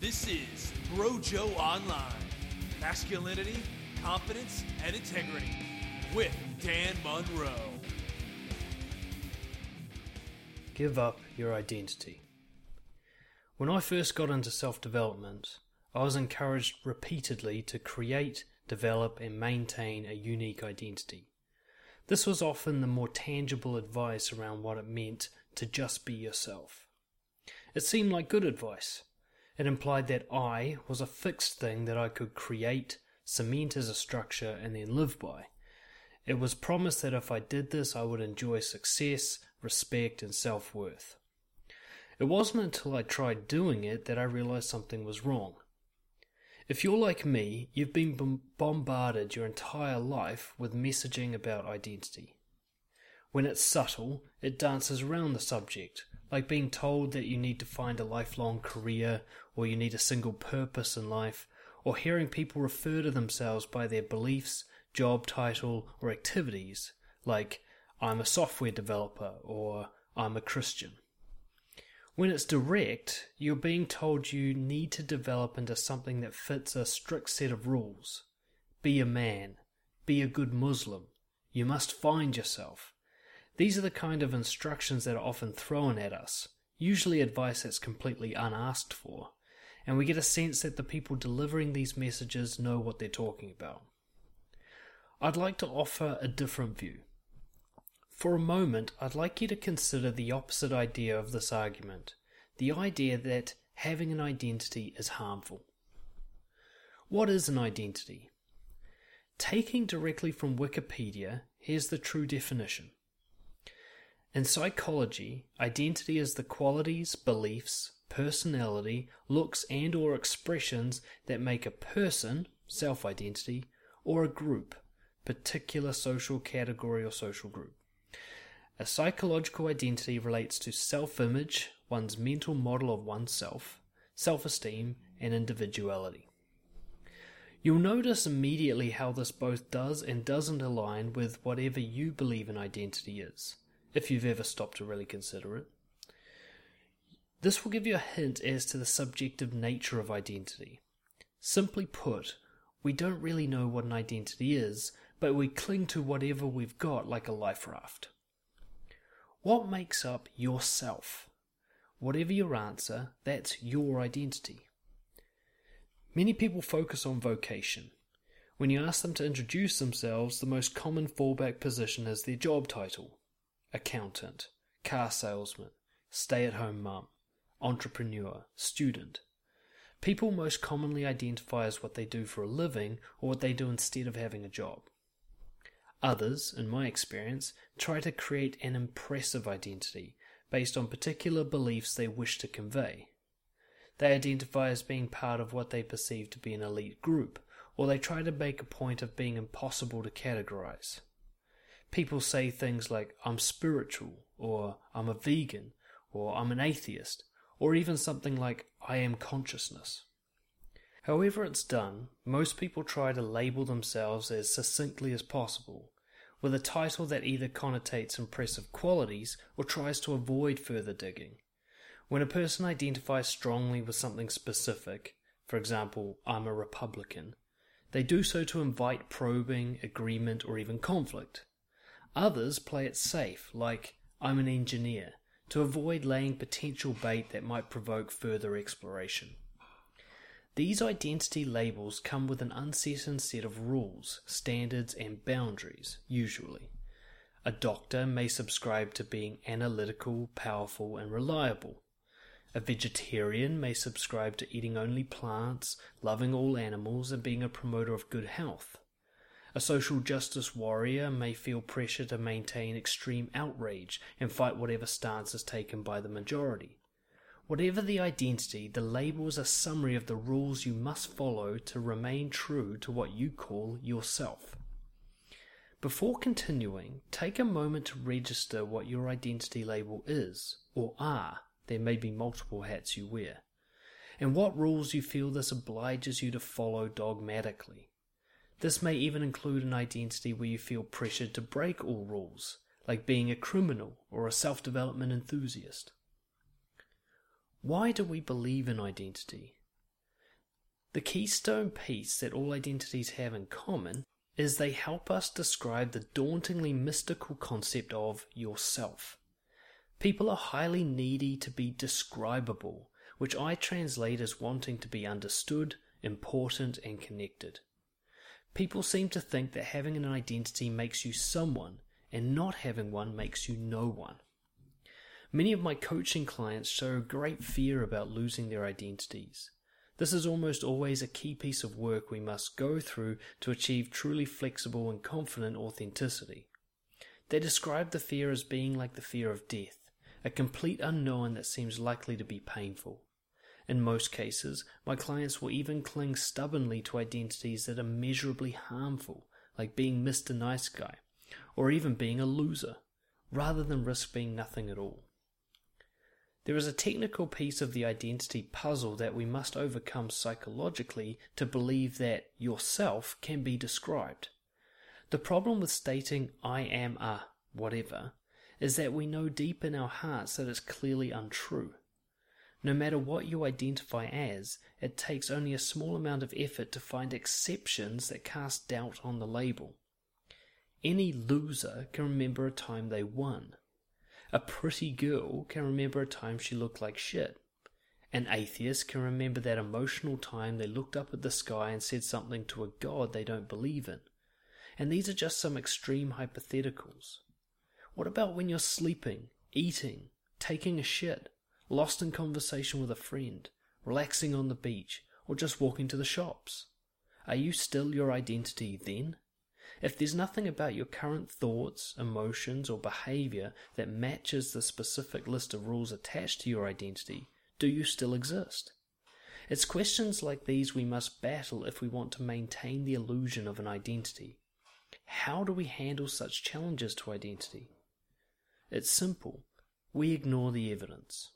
This is Brojo Online Masculinity, Confidence, and Integrity with Dan Munro. Give up your identity. When I first got into self development, I was encouraged repeatedly to create, develop, and maintain a unique identity. This was often the more tangible advice around what it meant to just be yourself. It seemed like good advice. It implied that I was a fixed thing that I could create, cement as a structure, and then live by. It was promised that if I did this, I would enjoy success, respect, and self worth. It wasn't until I tried doing it that I realized something was wrong. If you're like me, you've been bombarded your entire life with messaging about identity. When it's subtle, it dances around the subject, like being told that you need to find a lifelong career or you need a single purpose in life, or hearing people refer to themselves by their beliefs, job title, or activities, like I'm a software developer or I'm a Christian. When it's direct, you're being told you need to develop into something that fits a strict set of rules. Be a man. Be a good Muslim. You must find yourself. These are the kind of instructions that are often thrown at us, usually advice that's completely unasked for, and we get a sense that the people delivering these messages know what they're talking about. I'd like to offer a different view. For a moment, I'd like you to consider the opposite idea of this argument the idea that having an identity is harmful. What is an identity? Taking directly from Wikipedia, here's the true definition in psychology, identity is the qualities, beliefs, personality, looks and or expressions that make a person, self-identity, or a group, particular social category or social group. A psychological identity relates to self-image, one's mental model of oneself, self-esteem, and individuality. You'll notice immediately how this both does and doesn't align with whatever you believe an identity is if you've ever stopped to really consider it. This will give you a hint as to the subjective nature of identity. Simply put, we don't really know what an identity is, but we cling to whatever we've got like a life raft. What makes up yourself? Whatever your answer, that's your identity. Many people focus on vocation. When you ask them to introduce themselves, the most common fallback position is their job title accountant, car salesman, stay at home mum, entrepreneur, student. People most commonly identify as what they do for a living or what they do instead of having a job. Others, in my experience, try to create an impressive identity based on particular beliefs they wish to convey. They identify as being part of what they perceive to be an elite group, or they try to make a point of being impossible to categorize people say things like, I'm spiritual, or I'm a vegan, or I'm an atheist, or even something like, I am consciousness. However, it's done, most people try to label themselves as succinctly as possible, with a title that either connotates impressive qualities or tries to avoid further digging. When a person identifies strongly with something specific, for example, I'm a Republican, they do so to invite probing, agreement, or even conflict. Others play it safe, like I'm an engineer, to avoid laying potential bait that might provoke further exploration. These identity labels come with an uncertain set of rules, standards, and boundaries, usually. A doctor may subscribe to being analytical, powerful, and reliable. A vegetarian may subscribe to eating only plants, loving all animals, and being a promoter of good health. A social justice warrior may feel pressure to maintain extreme outrage and fight whatever stance is taken by the majority. Whatever the identity, the label is a summary of the rules you must follow to remain true to what you call yourself. Before continuing, take a moment to register what your identity label is, or are. There may be multiple hats you wear. And what rules you feel this obliges you to follow dogmatically. This may even include an identity where you feel pressured to break all rules, like being a criminal or a self development enthusiast. Why do we believe in identity? The keystone piece that all identities have in common is they help us describe the dauntingly mystical concept of yourself. People are highly needy to be describable, which I translate as wanting to be understood, important, and connected. People seem to think that having an identity makes you someone, and not having one makes you no one. Many of my coaching clients show great fear about losing their identities. This is almost always a key piece of work we must go through to achieve truly flexible and confident authenticity. They describe the fear as being like the fear of death, a complete unknown that seems likely to be painful. In most cases, my clients will even cling stubbornly to identities that are measurably harmful, like being Mr. Nice Guy, or even being a loser, rather than risk being nothing at all. There is a technical piece of the identity puzzle that we must overcome psychologically to believe that yourself can be described. The problem with stating I am a whatever is that we know deep in our hearts that it's clearly untrue. No matter what you identify as, it takes only a small amount of effort to find exceptions that cast doubt on the label. Any loser can remember a time they won. A pretty girl can remember a time she looked like shit. An atheist can remember that emotional time they looked up at the sky and said something to a god they don't believe in. And these are just some extreme hypotheticals. What about when you're sleeping, eating, taking a shit, lost in conversation with a friend, relaxing on the beach, or just walking to the shops? Are you still your identity then? If there's nothing about your current thoughts, emotions, or behavior that matches the specific list of rules attached to your identity, do you still exist? It's questions like these we must battle if we want to maintain the illusion of an identity. How do we handle such challenges to identity? It's simple. We ignore the evidence.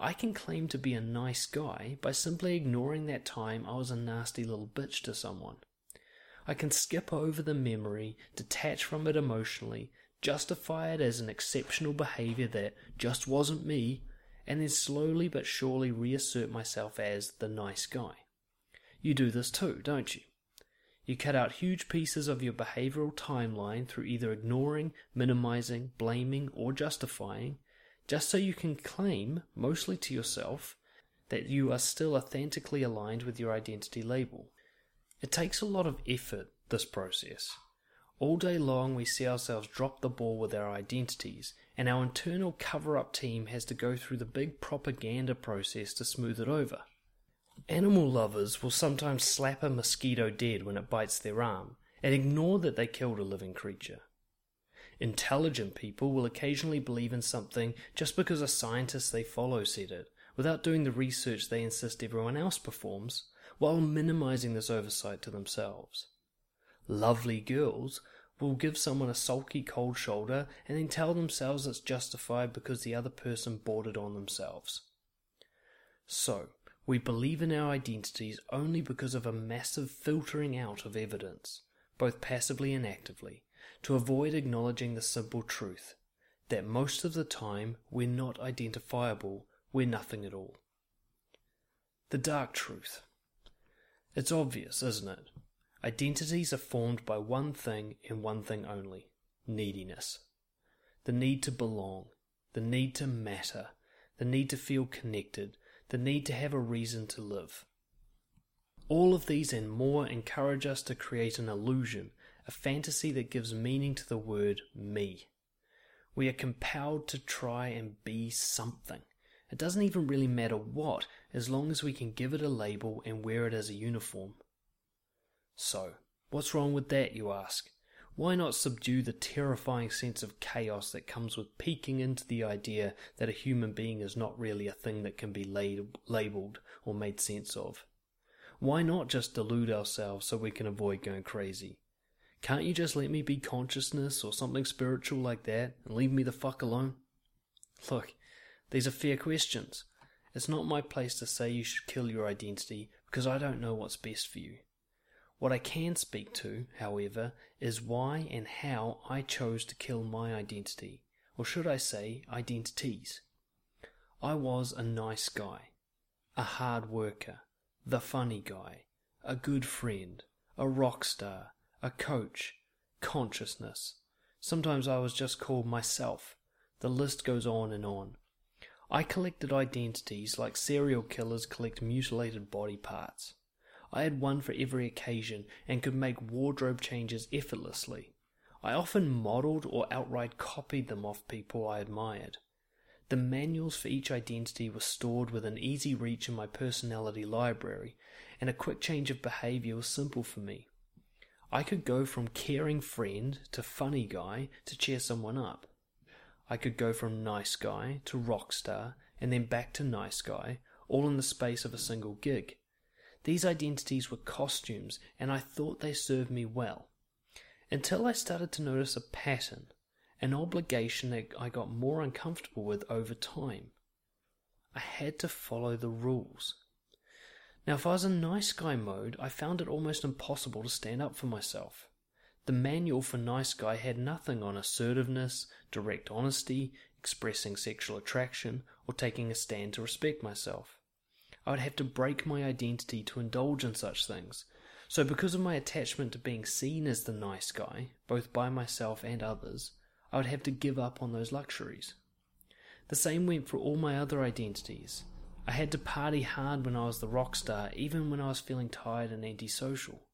I can claim to be a nice guy by simply ignoring that time I was a nasty little bitch to someone. I can skip over the memory, detach from it emotionally, justify it as an exceptional behavior that just wasn't me, and then slowly but surely reassert myself as the nice guy. You do this too, don't you? You cut out huge pieces of your behavioral timeline through either ignoring, minimizing, blaming, or justifying, just so you can claim, mostly to yourself, that you are still authentically aligned with your identity label. It takes a lot of effort, this process. All day long, we see ourselves drop the ball with our identities, and our internal cover up team has to go through the big propaganda process to smooth it over. Animal lovers will sometimes slap a mosquito dead when it bites their arm and ignore that they killed a living creature. Intelligent people will occasionally believe in something just because a scientist they follow said it, without doing the research they insist everyone else performs, while minimizing this oversight to themselves. Lovely girls will give someone a sulky cold shoulder and then tell themselves it's justified because the other person bought it on themselves. So, we believe in our identities only because of a massive filtering out of evidence, both passively and actively, to avoid acknowledging the simple truth that most of the time we're not identifiable, we're nothing at all. The dark truth. It's obvious, isn't it? Identities are formed by one thing and one thing only neediness. The need to belong, the need to matter, the need to feel connected, the need to have a reason to live. All of these and more encourage us to create an illusion, a fantasy that gives meaning to the word me. We are compelled to try and be something. It doesn't even really matter what, as long as we can give it a label and wear it as a uniform. So, what's wrong with that, you ask? Why not subdue the terrifying sense of chaos that comes with peeking into the idea that a human being is not really a thing that can be lab- labeled or made sense of? Why not just delude ourselves so we can avoid going crazy? Can't you just let me be consciousness or something spiritual like that and leave me the fuck alone? Look, these are fair questions. It's not my place to say you should kill your identity because I don't know what's best for you. What I can speak to, however, is why and how I chose to kill my identity, or should I say, identities. I was a nice guy, a hard worker, the funny guy, a good friend, a rock star, a coach, consciousness. Sometimes I was just called myself. The list goes on and on. I collected identities like serial killers collect mutilated body parts. I had one for every occasion and could make wardrobe changes effortlessly. I often modelled or outright copied them off people I admired. The manuals for each identity were stored within easy reach in my personality library, and a quick change of behaviour was simple for me. I could go from caring friend to funny guy to cheer someone up. I could go from nice guy to rock star and then back to nice guy, all in the space of a single gig. These identities were costumes, and I thought they served me well until I started to notice a pattern, an obligation that I got more uncomfortable with over time. I had to follow the rules. Now, if I was in nice guy mode, I found it almost impossible to stand up for myself. The manual for nice guy had nothing on assertiveness, direct honesty, expressing sexual attraction, or taking a stand to respect myself. I would have to break my identity to indulge in such things, so, because of my attachment to being seen as the nice guy, both by myself and others, I would have to give up on those luxuries. The same went for all my other identities. I had to party hard when I was the rock star, even when I was feeling tired and antisocial.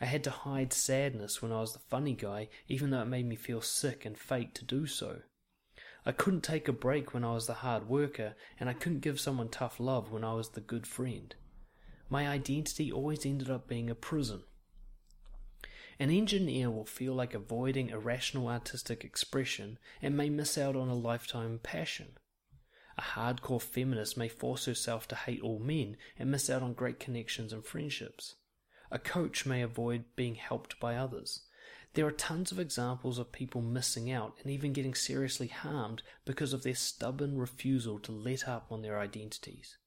I had to hide sadness when I was the funny guy, even though it made me feel sick and fake to do so. I couldn't take a break when I was the hard worker, and I couldn't give someone tough love when I was the good friend my identity always ended up being a prison. An engineer will feel like avoiding irrational artistic expression and may miss out on a lifetime passion. A hardcore feminist may force herself to hate all men and miss out on great connections and friendships. A coach may avoid being helped by others. There are tons of examples of people missing out and even getting seriously harmed because of their stubborn refusal to let up on their identities.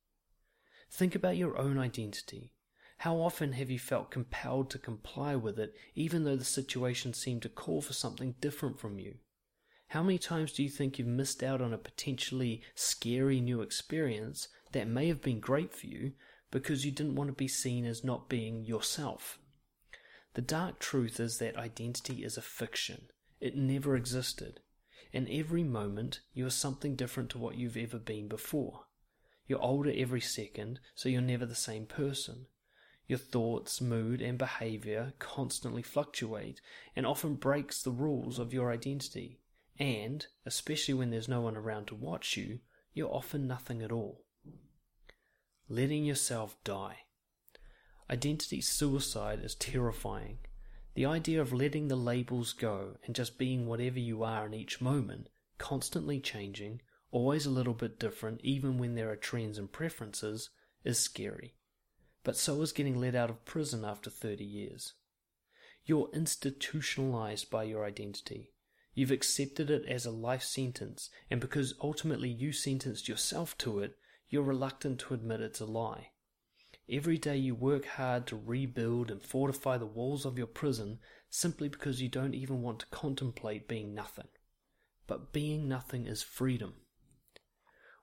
Think about your own identity. How often have you felt compelled to comply with it, even though the situation seemed to call for something different from you? How many times do you think you've missed out on a potentially scary new experience that may have been great for you because you didn't want to be seen as not being yourself? The dark truth is that identity is a fiction. It never existed. In every moment, you are something different to what you've ever been before. You're older every second, so you're never the same person. Your thoughts, mood, and behavior constantly fluctuate and often breaks the rules of your identity. And, especially when there's no one around to watch you, you're often nothing at all. Letting yourself die. Identity suicide is terrifying. The idea of letting the labels go and just being whatever you are in each moment, constantly changing, always a little bit different, even when there are trends and preferences, is scary. But so is getting let out of prison after 30 years. You're institutionalized by your identity. You've accepted it as a life sentence, and because ultimately you sentenced yourself to it, you're reluctant to admit it's a lie. Every day you work hard to rebuild and fortify the walls of your prison simply because you don't even want to contemplate being nothing. But being nothing is freedom.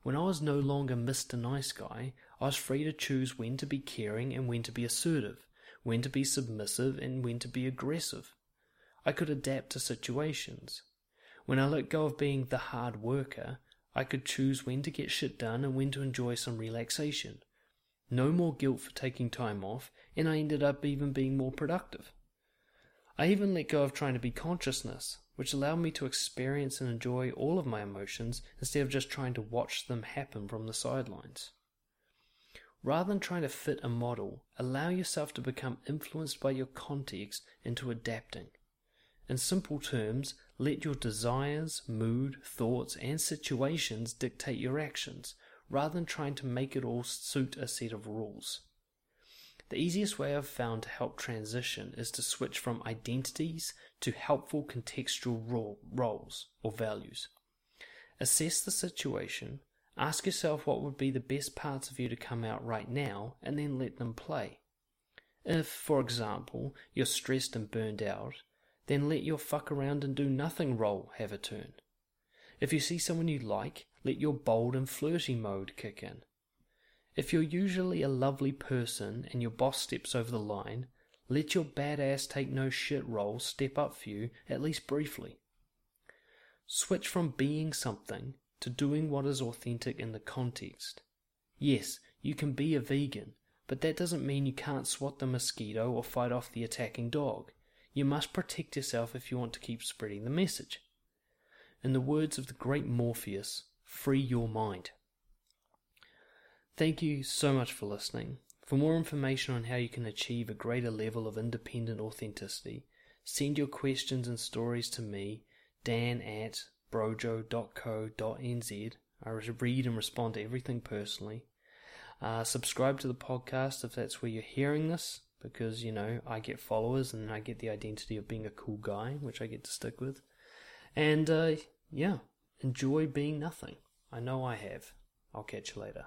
When I was no longer Mr. Nice Guy, I was free to choose when to be caring and when to be assertive, when to be submissive and when to be aggressive. I could adapt to situations. When I let go of being the hard worker, I could choose when to get shit done and when to enjoy some relaxation. No more guilt for taking time off, and I ended up even being more productive. I even let go of trying to be consciousness which allowed me to experience and enjoy all of my emotions instead of just trying to watch them happen from the sidelines. Rather than trying to fit a model, allow yourself to become influenced by your context into adapting. In simple terms, let your desires, mood, thoughts, and situations dictate your actions, rather than trying to make it all suit a set of rules. The easiest way I've found to help transition is to switch from identities to helpful contextual roles or values. Assess the situation, ask yourself what would be the best parts of you to come out right now, and then let them play. If, for example, you're stressed and burned out, then let your fuck around and do nothing role have a turn. If you see someone you like, let your bold and flirty mode kick in. If you're usually a lovely person and your boss steps over the line, let your badass take no shit role step up for you, at least briefly. Switch from being something to doing what is authentic in the context. Yes, you can be a vegan, but that doesn't mean you can't swat the mosquito or fight off the attacking dog. You must protect yourself if you want to keep spreading the message. In the words of the great Morpheus, free your mind. Thank you so much for listening. For more information on how you can achieve a greater level of independent authenticity, send your questions and stories to me, dan at brojo.co.nz. I read and respond to everything personally. Uh, subscribe to the podcast if that's where you're hearing this, because, you know, I get followers and I get the identity of being a cool guy, which I get to stick with. And, uh, yeah, enjoy being nothing. I know I have. I'll catch you later.